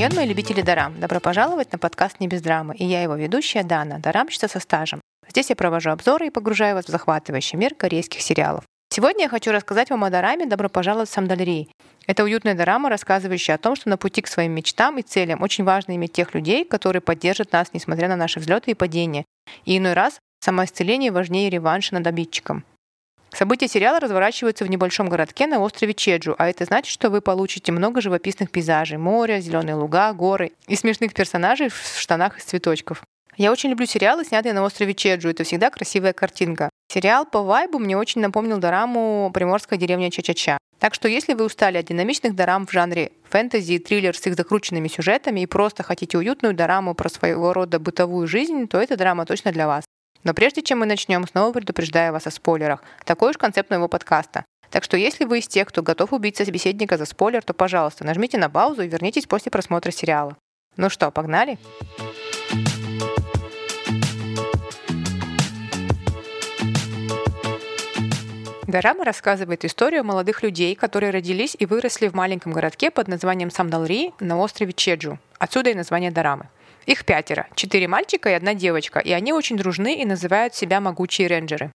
Мои любители дарам. Добро пожаловать на подкаст «Не без драмы». И я его ведущая Дана, дарамщица со стажем. Здесь я провожу обзоры и погружаю вас в захватывающий мир корейских сериалов. Сегодня я хочу рассказать вам о дораме «Добро пожаловать в Самдальри». Это уютная дорама, рассказывающая о том, что на пути к своим мечтам и целям очень важно иметь тех людей, которые поддержат нас, несмотря на наши взлеты и падения. И иной раз самоисцеление важнее реванша над обидчиком. События сериала разворачиваются в небольшом городке на острове Чеджу, а это значит, что вы получите много живописных пейзажей, море, зеленые луга, горы и смешных персонажей в штанах из цветочков. Я очень люблю сериалы, снятые на острове Чеджу. Это всегда красивая картинка. Сериал по вайбу мне очень напомнил дораму «Приморская деревня Ча-Ча-Ча». Так что если вы устали от динамичных дорам в жанре фэнтези и триллер с их закрученными сюжетами и просто хотите уютную дораму про своего рода бытовую жизнь, то эта драма точно для вас. Но прежде чем мы начнем, снова предупреждаю вас о спойлерах. Такой уж концепт моего подкаста. Так что если вы из тех, кто готов убить собеседника за спойлер, то, пожалуйста, нажмите на паузу и вернитесь после просмотра сериала. Ну что, погнали? Дорама рассказывает историю молодых людей, которые родились и выросли в маленьком городке под названием Самдалри на острове Чеджу. Отсюда и название Дорамы. Их пятеро, четыре мальчика и одна девочка, и они очень дружны и называют себя могучие рейнджеры.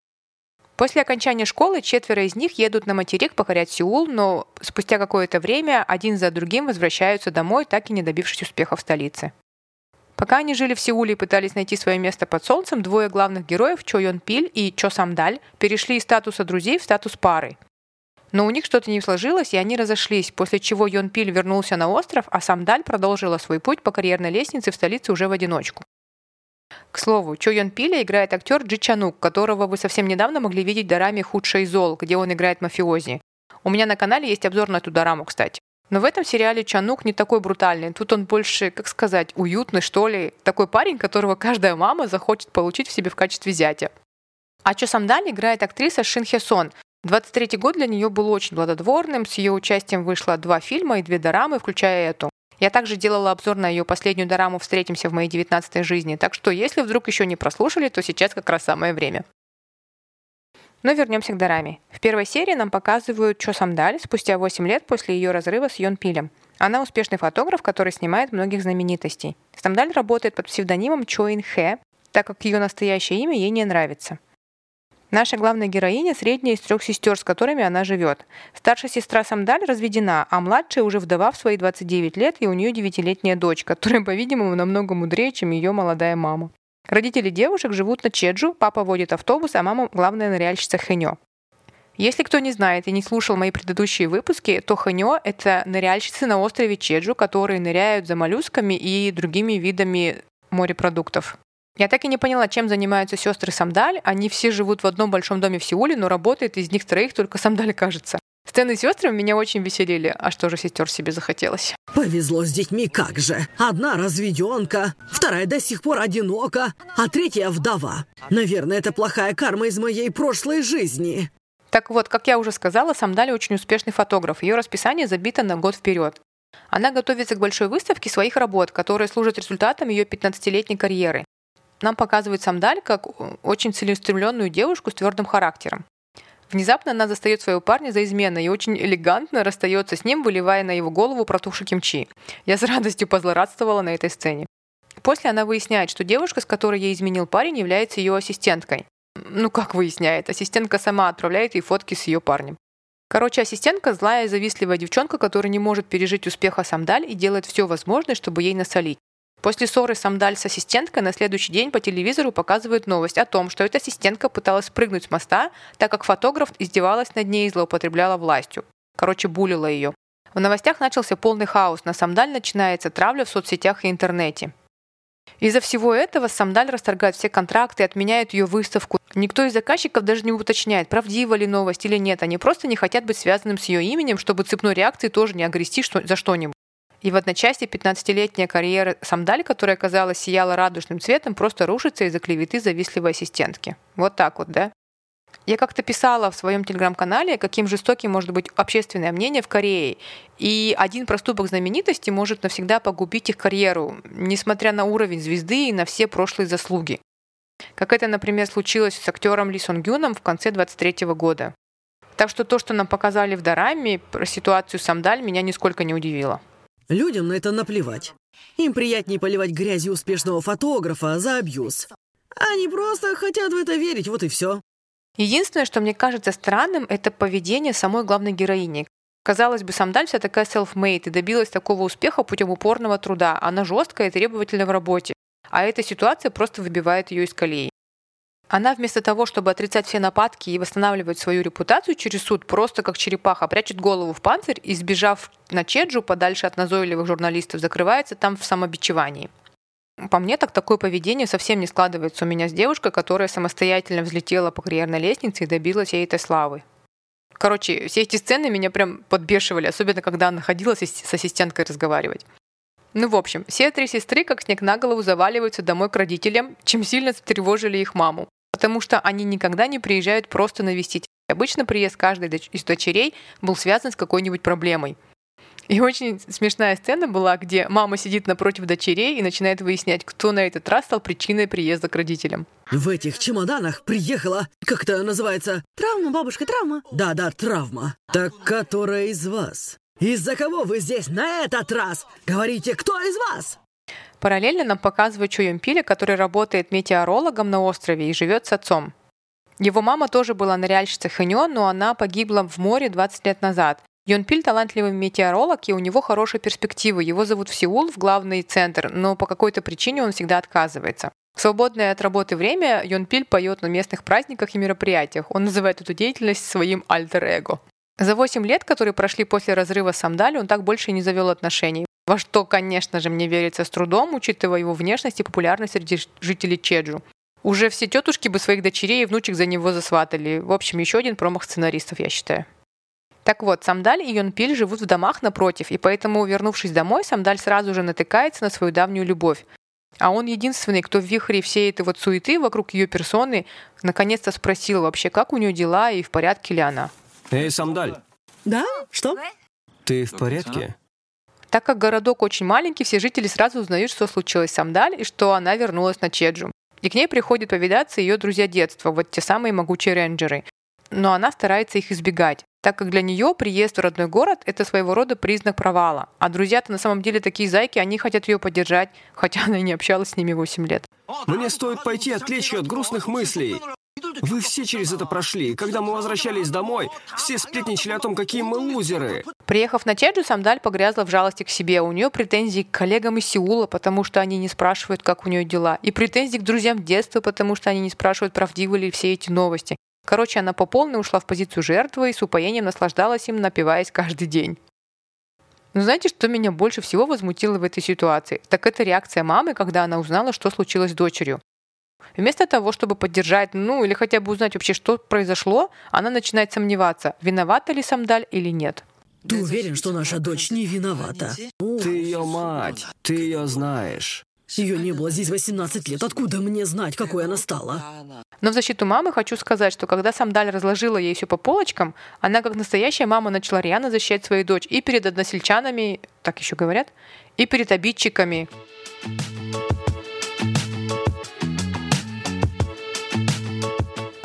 После окончания школы четверо из них едут на материк покорять Сеул, но спустя какое-то время один за другим возвращаются домой, так и не добившись успеха в столице. Пока они жили в Сеуле и пытались найти свое место под солнцем, двое главных героев, Чо Йон Пиль и Чо Самдаль, перешли из статуса друзей в статус пары. Но у них что-то не сложилось, и они разошлись, после чего Йон Пиль вернулся на остров, а сам Даль продолжила свой путь по карьерной лестнице в столице уже в одиночку. К слову, Чо Йон Пиля играет актер Джи Чанук, которого вы совсем недавно могли видеть в дораме «Худший зол», где он играет мафиози. У меня на канале есть обзор на эту дораму, кстати. Но в этом сериале Чанук не такой брутальный. Тут он больше, как сказать, уютный, что ли. Такой парень, которого каждая мама захочет получить в себе в качестве зятя. А Чо Самдаль играет актриса Шин Хе Сон, 23 год для нее был очень плодотворным. С ее участием вышло два фильма и две дорамы, включая эту. Я также делала обзор на ее последнюю дораму «Встретимся в моей 19 жизни», так что если вдруг еще не прослушали, то сейчас как раз самое время. Но вернемся к дораме. В первой серии нам показывают Чо Самдаль спустя 8 лет после ее разрыва с Йон Пилем. Она успешный фотограф, который снимает многих знаменитостей. Самдаль работает под псевдонимом Чо Ин Хэ, так как ее настоящее имя ей не нравится. Наша главная героиня – средняя из трех сестер, с которыми она живет. Старшая сестра Самдаль разведена, а младшая уже вдова в свои 29 лет, и у нее девятилетняя дочь, которая, по-видимому, намного мудрее, чем ее молодая мама. Родители девушек живут на Чеджу, папа водит автобус, а мама – главная ныряльщица Хэньо. Если кто не знает и не слушал мои предыдущие выпуски, то хэньо – это ныряльщицы на острове Чеджу, которые ныряют за моллюсками и другими видами морепродуктов. Я так и не поняла, чем занимаются сестры Самдаль. Они все живут в одном большом доме в Сеуле, но работает из них троих только Самдаль, кажется. Сцены с сестрами меня очень веселили. А что же сестер себе захотелось? Повезло с детьми как же. Одна разведенка, вторая до сих пор одинока, а третья вдова. Наверное, это плохая карма из моей прошлой жизни. Так вот, как я уже сказала, Самдаль очень успешный фотограф. Ее расписание забито на год вперед. Она готовится к большой выставке своих работ, которые служат результатом ее 15-летней карьеры нам показывает Самдаль как очень целеустремленную девушку с твердым характером. Внезапно она застает своего парня за изменой и очень элегантно расстается с ним, выливая на его голову протухший кимчи. Я с радостью позлорадствовала на этой сцене. После она выясняет, что девушка, с которой ей изменил парень, является ее ассистенткой. Ну как выясняет? Ассистентка сама отправляет ей фотки с ее парнем. Короче, ассистентка злая и завистливая девчонка, которая не может пережить успеха Самдаль и делает все возможное, чтобы ей насолить. После ссоры Самдаль с ассистенткой на следующий день по телевизору показывают новость о том, что эта ассистентка пыталась прыгнуть с моста, так как фотограф издевалась над ней и злоупотребляла властью. Короче, булила ее. В новостях начался полный хаос. На Самдаль начинается травля в соцсетях и интернете. Из-за всего этого Самдаль расторгает все контракты и отменяет ее выставку. Никто из заказчиков даже не уточняет, правдива ли новость или нет. Они просто не хотят быть связанным с ее именем, чтобы цепной реакции тоже не огрести за что-нибудь. И в одночасье 15-летняя карьера Самдаль, которая, казалось, сияла радужным цветом, просто рушится из-за клеветы завистливой ассистентки. Вот так вот, да? Я как-то писала в своем телеграм-канале, каким жестоким может быть общественное мнение в Корее. И один проступок знаменитости может навсегда погубить их карьеру, несмотря на уровень звезды и на все прошлые заслуги. Как это, например, случилось с актером Ли Сон Гюном в конце 23 года. Так что то, что нам показали в Дораме про ситуацию Самдаль, меня нисколько не удивило. Людям на это наплевать. Им приятнее поливать грязью успешного фотографа за абьюз. Они просто хотят в это верить, вот и все. Единственное, что мне кажется странным, это поведение самой главной героини. Казалось бы, Самдаль вся такая self-made и добилась такого успеха путем упорного труда. Она жесткая и требовательна в работе. А эта ситуация просто выбивает ее из колеи. Она вместо того, чтобы отрицать все нападки и восстанавливать свою репутацию через суд, просто как черепаха прячет голову в панцирь и, сбежав на Чеджу подальше от назойливых журналистов, закрывается там в самобичевании. По мне, так такое поведение совсем не складывается у меня с девушкой, которая самостоятельно взлетела по карьерной лестнице и добилась ей этой славы. Короче, все эти сцены меня прям подбешивали, особенно когда она ходила с ассистенткой разговаривать. Ну, в общем, все три сестры, как снег на голову, заваливаются домой к родителям, чем сильно тревожили их маму. Потому что они никогда не приезжают просто навестить. Обычно приезд каждой из дочерей был связан с какой-нибудь проблемой. И очень смешная сцена была, где мама сидит напротив дочерей и начинает выяснять, кто на этот раз стал причиной приезда к родителям. В этих чемоданах приехала, как это называется? Травма, бабушка, травма. Да-да, травма. Так которая из вас? Из-за кого вы здесь на этот раз? Говорите, кто из вас? Параллельно нам показывают Чо Юмпиля, который работает метеорологом на острове и живет с отцом. Его мама тоже была ныряльщицей Хэньо, но она погибла в море 20 лет назад. Йонпиль талантливый метеоролог, и у него хорошие перспективы. Его зовут в Сеул, в главный центр, но по какой-то причине он всегда отказывается. В свободное от работы время Йонпиль поет на местных праздниках и мероприятиях. Он называет эту деятельность своим альтер-эго. За 8 лет, которые прошли после разрыва с Самдали, он так больше не завел отношений. Во что, конечно же, мне верится с трудом, учитывая его внешность и популярность среди жителей Чеджу. Уже все тетушки бы своих дочерей и внучек за него засватали. В общем, еще один промах сценаристов, я считаю. Так вот, Самдаль и Йонпиль живут в домах напротив, и поэтому, вернувшись домой, Самдаль сразу же натыкается на свою давнюю любовь. А он единственный, кто в вихре всей этой вот суеты вокруг ее персоны наконец-то спросил вообще, как у нее дела и в порядке ли она. Эй, Самдаль, Да? Что? ты в порядке? Так как городок очень маленький, все жители сразу узнают, что случилось с Самдаль и что она вернулась на Чеджу. И к ней приходят повидаться ее друзья детства, вот те самые могучие рейнджеры. Но она старается их избегать так как для нее приезд в родной город – это своего рода признак провала. А друзья-то на самом деле такие зайки, они хотят ее поддержать, хотя она и не общалась с ними 8 лет. Мне стоит пойти отвлечь ее от грустных мыслей. Вы все через это прошли. Когда мы возвращались домой, все сплетничали о том, какие мы лузеры. Приехав на Чеджу, Самдаль погрязла в жалости к себе. У нее претензии к коллегам из Сеула, потому что они не спрашивают, как у нее дела. И претензии к друзьям детства, потому что они не спрашивают, правдивы ли все эти новости. Короче, она по полной ушла в позицию жертвы и с упоением наслаждалась им, напиваясь каждый день. Но знаете, что меня больше всего возмутило в этой ситуации? Так это реакция мамы, когда она узнала, что случилось с дочерью. Вместо того, чтобы поддержать, ну или хотя бы узнать вообще, что произошло, она начинает сомневаться, виновата ли Самдаль или нет. Ты уверен, что наша дочь не виновата? Ты ее мать, ты ее знаешь. Ее не было здесь 18 лет. Откуда мне знать, какой она стала? Но в защиту мамы хочу сказать, что когда Самдаль разложила ей все по полочкам, она как настоящая мама начала рьяно защищать свою дочь и перед односельчанами, так еще говорят, и перед обидчиками.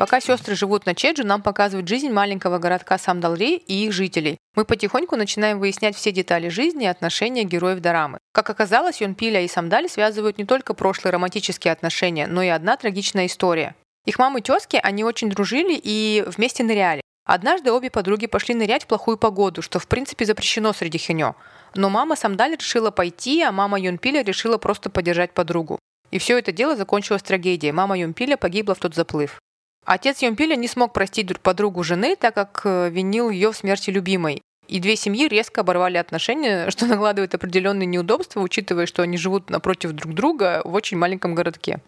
Пока сестры живут на Чеджу, нам показывают жизнь маленького городка Самдалри и их жителей. Мы потихоньку начинаем выяснять все детали жизни и отношения героев Дорамы. Как оказалось, Йонпиля и Самдаль связывают не только прошлые романтические отношения, но и одна трагичная история. Их мамы тезки, они очень дружили и вместе ныряли. Однажды обе подруги пошли нырять в плохую погоду, что в принципе запрещено среди хинё. Но мама Самдаль решила пойти, а мама Юнпиля решила просто поддержать подругу. И все это дело закончилось трагедией. Мама Юнпиля погибла в тот заплыв. Отец Йомпиля не смог простить подругу жены, так как э, винил ее в смерти любимой. И две семьи резко оборвали отношения, что накладывает определенные неудобства, учитывая, что они живут напротив друг друга в очень маленьком городке.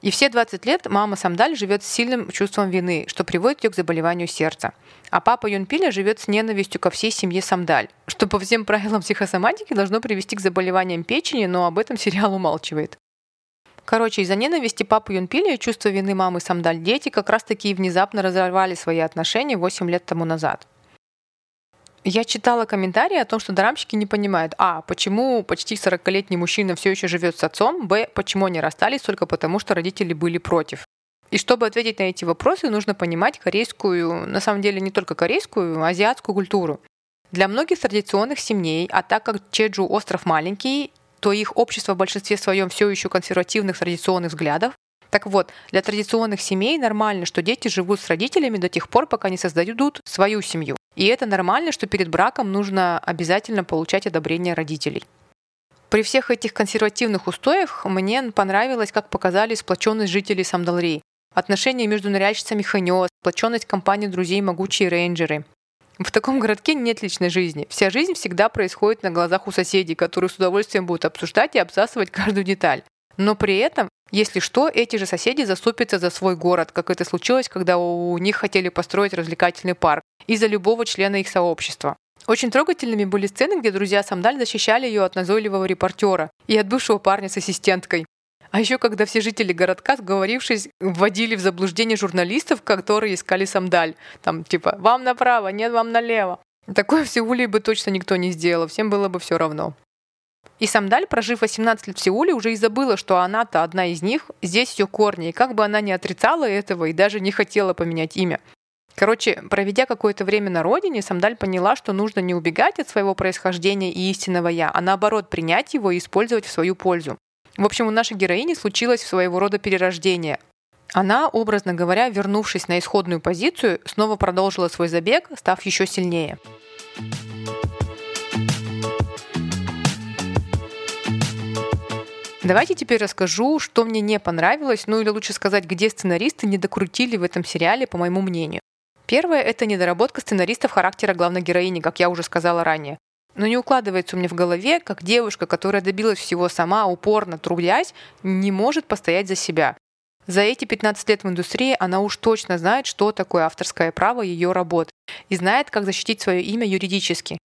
И все 20 лет мама Самдаль живет с сильным чувством вины, что приводит ее к заболеванию сердца. А папа Юнпиля живет с ненавистью ко всей семье Самдаль, что по всем правилам психосоматики должно привести к заболеваниям печени, но об этом сериал умалчивает. Короче, из-за ненависти папы Юнпиля и чувства вины мамы Самдаль дети как раз-таки внезапно разорвали свои отношения 8 лет тому назад. Я читала комментарии о том, что дорамщики не понимают, а, почему почти 40-летний мужчина все еще живет с отцом, б, почему они расстались только потому, что родители были против. И чтобы ответить на эти вопросы, нужно понимать корейскую, на самом деле не только корейскую, азиатскую культуру. Для многих традиционных семей, а так как Чеджу остров маленький, то их общество в большинстве своем все еще консервативных традиционных взглядов. Так вот, для традиционных семей нормально, что дети живут с родителями до тех пор, пока не создадут свою семью. И это нормально, что перед браком нужно обязательно получать одобрение родителей. При всех этих консервативных устоях мне понравилось, как показали сплоченность жителей Самдалри. Отношения между ныряльщицами Ханё, сплоченность компании друзей Могучие Рейнджеры. В таком городке нет личной жизни. Вся жизнь всегда происходит на глазах у соседей, которые с удовольствием будут обсуждать и обсасывать каждую деталь. Но при этом, если что, эти же соседи заступятся за свой город, как это случилось, когда у них хотели построить развлекательный парк, из-за любого члена их сообщества. Очень трогательными были сцены, где друзья Самдаль защищали ее от назойливого репортера и от бывшего парня с ассистенткой. А еще когда все жители городка, сговорившись, вводили в заблуждение журналистов, которые искали Самдаль. Там типа «вам направо, нет, вам налево». Такое в Сеуле бы точно никто не сделал, всем было бы все равно. И Самдаль, прожив 18 лет в Сеуле, уже и забыла, что она-то одна из них, здесь ее корни, и как бы она ни отрицала этого и даже не хотела поменять имя. Короче, проведя какое-то время на родине, Самдаль поняла, что нужно не убегать от своего происхождения и истинного «я», а наоборот принять его и использовать в свою пользу. В общем, у нашей героини случилось своего рода перерождение. Она, образно говоря, вернувшись на исходную позицию, снова продолжила свой забег, став еще сильнее. Давайте теперь расскажу, что мне не понравилось, ну или лучше сказать, где сценаристы не докрутили в этом сериале, по моему мнению. Первое — это недоработка сценаристов характера главной героини, как я уже сказала ранее. Но не укладывается у меня в голове, как девушка, которая добилась всего сама, упорно трудясь, не может постоять за себя. За эти 15 лет в индустрии она уж точно знает, что такое авторское право ее работ, и знает, как защитить свое имя юридически.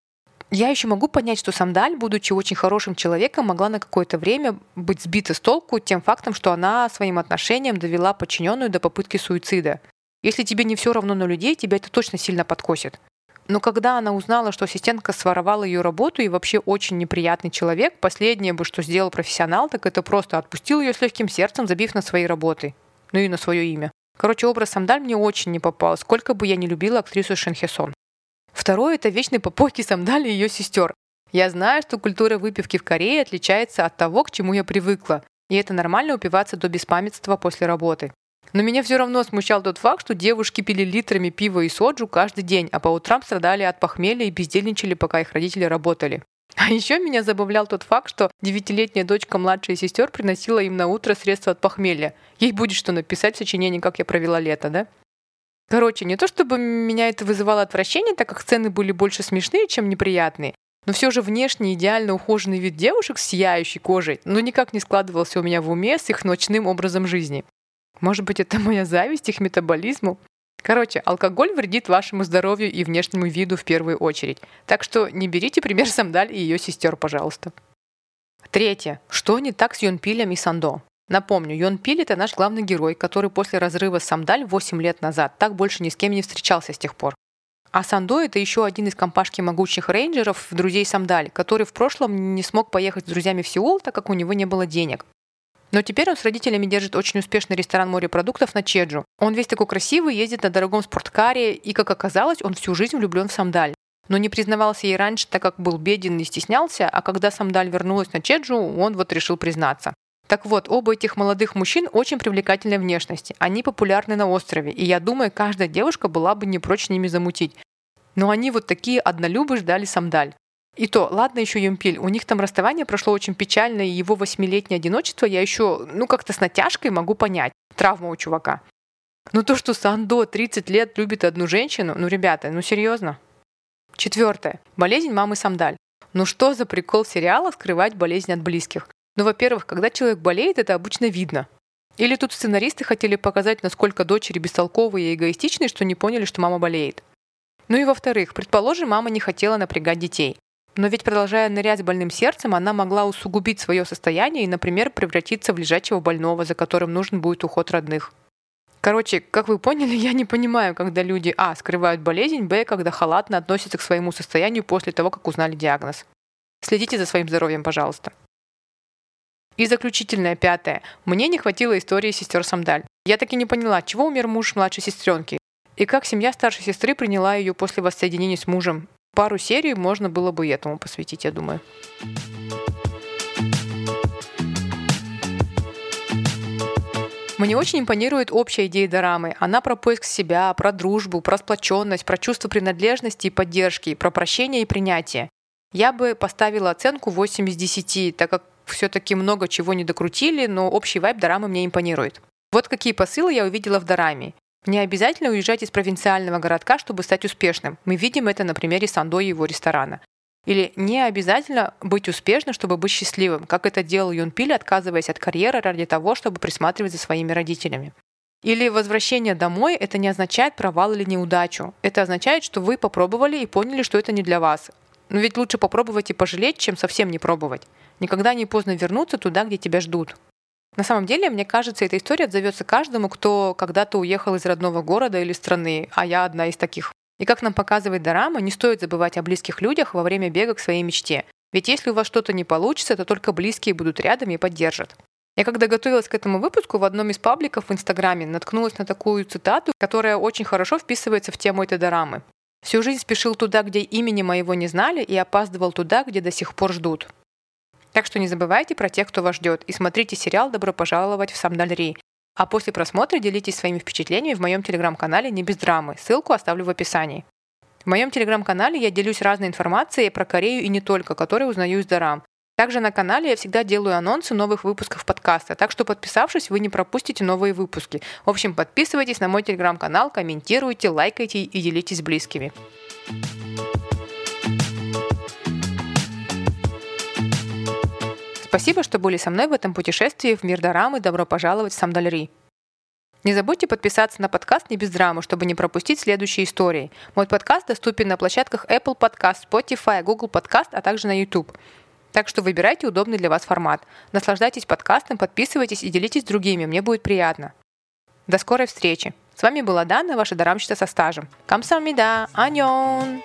Я еще могу понять, что Самдаль, будучи очень хорошим человеком, могла на какое-то время быть сбита с толку тем фактом, что она своим отношением довела подчиненную до попытки суицида. Если тебе не все равно на людей, тебя это точно сильно подкосит. Но когда она узнала, что ассистентка своровала ее работу и вообще очень неприятный человек, последнее бы, что сделал профессионал, так это просто отпустил ее с легким сердцем, забив на свои работы. Ну и на свое имя. Короче, образ Самдаль мне очень не попал, сколько бы я не любила актрису Шенхесон. Второе – это вечные попойки Самдали и ее сестер. Я знаю, что культура выпивки в Корее отличается от того, к чему я привыкла, и это нормально упиваться до беспамятства после работы. Но меня все равно смущал тот факт, что девушки пили литрами пива и соджу каждый день, а по утрам страдали от похмелья и бездельничали, пока их родители работали. А еще меня забавлял тот факт, что девятилетняя дочка младшей сестер приносила им на утро средства от похмелья. Ей будет что написать в сочинении, как я провела лето, да? Короче, не то чтобы меня это вызывало отвращение, так как сцены были больше смешные, чем неприятные, но все же внешне идеально ухоженный вид девушек с сияющей кожей, но никак не складывался у меня в уме с их ночным образом жизни. Может быть, это моя зависть их метаболизму? Короче, алкоголь вредит вашему здоровью и внешнему виду в первую очередь. Так что не берите пример Самдаль и ее сестер, пожалуйста. Третье. Что не так с Йонпилем и Сандо? Напомню, Йон это наш главный герой, который после разрыва с Самдаль 8 лет назад так больше ни с кем не встречался с тех пор. А Сандо – это еще один из компашки могучих рейнджеров, друзей Самдаль, который в прошлом не смог поехать с друзьями в Сеул, так как у него не было денег. Но теперь он с родителями держит очень успешный ресторан морепродуктов на Чеджу. Он весь такой красивый, ездит на дорогом спорткаре, и, как оказалось, он всю жизнь влюблен в Самдаль. Но не признавался ей раньше, так как был беден и стеснялся, а когда Самдаль вернулась на Чеджу, он вот решил признаться. Так вот, оба этих молодых мужчин очень привлекательной внешности. Они популярны на острове, и я думаю, каждая девушка была бы не прочь ними замутить. Но они вот такие однолюбы ждали Самдаль. И то, ладно еще Юмпиль, у них там расставание прошло очень печально, и его восьмилетнее одиночество я еще, ну, как-то с натяжкой могу понять. Травма у чувака. Но то, что Сандо 30 лет любит одну женщину, ну, ребята, ну, серьезно. Четвертое. Болезнь мамы Самдаль. Ну что за прикол сериала скрывать болезнь от близких? Ну, во-первых, когда человек болеет, это обычно видно. Или тут сценаристы хотели показать, насколько дочери бестолковые и эгоистичные, что не поняли, что мама болеет. Ну и во-вторых, предположим, мама не хотела напрягать детей. Но ведь продолжая нырять больным сердцем, она могла усугубить свое состояние и, например, превратиться в лежачего больного, за которым нужен будет уход родных. Короче, как вы поняли, я не понимаю, когда люди а. скрывают болезнь, б. когда халатно относятся к своему состоянию после того, как узнали диагноз. Следите за своим здоровьем, пожалуйста. И заключительное, пятое. Мне не хватило истории сестер Самдаль. Я так и не поняла, чего умер муж младшей сестренки, и как семья старшей сестры приняла ее после воссоединения с мужем, Пару серий можно было бы этому посвятить, я думаю. Мне очень импонирует общая идея дорамы. Она про поиск себя, про дружбу, про сплоченность, про чувство принадлежности и поддержки, про прощение и принятие. Я бы поставила оценку 8 из 10, так как все-таки много чего не докрутили, но общий вайб дорамы мне импонирует. Вот какие посылы я увидела в дораме. Не обязательно уезжать из провинциального городка, чтобы стать успешным. Мы видим это на примере Сандо и его ресторана. Или не обязательно быть успешным, чтобы быть счастливым, как это делал Юн Пиль, отказываясь от карьеры ради того, чтобы присматривать за своими родителями. Или возвращение домой – это не означает провал или неудачу. Это означает, что вы попробовали и поняли, что это не для вас. Но ведь лучше попробовать и пожалеть, чем совсем не пробовать. Никогда не поздно вернуться туда, где тебя ждут. На самом деле, мне кажется, эта история отзовется каждому, кто когда-то уехал из родного города или страны, а я одна из таких. И как нам показывает Дорама, не стоит забывать о близких людях во время бега к своей мечте. Ведь если у вас что-то не получится, то только близкие будут рядом и поддержат. Я когда готовилась к этому выпуску, в одном из пабликов в Инстаграме наткнулась на такую цитату, которая очень хорошо вписывается в тему этой дорамы. «Всю жизнь спешил туда, где имени моего не знали, и опаздывал туда, где до сих пор ждут». Так что не забывайте про тех, кто вас ждет, и смотрите сериал «Добро пожаловать в Самдальри», а после просмотра делитесь своими впечатлениями в моем телеграм-канале «Не без драмы». Ссылку оставлю в описании. В моем телеграм-канале я делюсь разной информацией про Корею и не только, которую узнаю из Дорам. Также на канале я всегда делаю анонсы новых выпусков подкаста, так что подписавшись, вы не пропустите новые выпуски. В общем, подписывайтесь на мой телеграм-канал, комментируйте, лайкайте и делитесь с близкими. Спасибо, что были со мной в этом путешествии в мир дорамы. Добро пожаловать в Самдальри. Не забудьте подписаться на подкаст «Не без драмы», чтобы не пропустить следующие истории. Мой подкаст доступен на площадках Apple Podcast, Spotify, Google Podcast, а также на YouTube. Так что выбирайте удобный для вас формат. Наслаждайтесь подкастом, подписывайтесь и делитесь с другими, мне будет приятно. До скорой встречи. С вами была Дана, ваша дарамщица со стажем. Камсамида, аньон!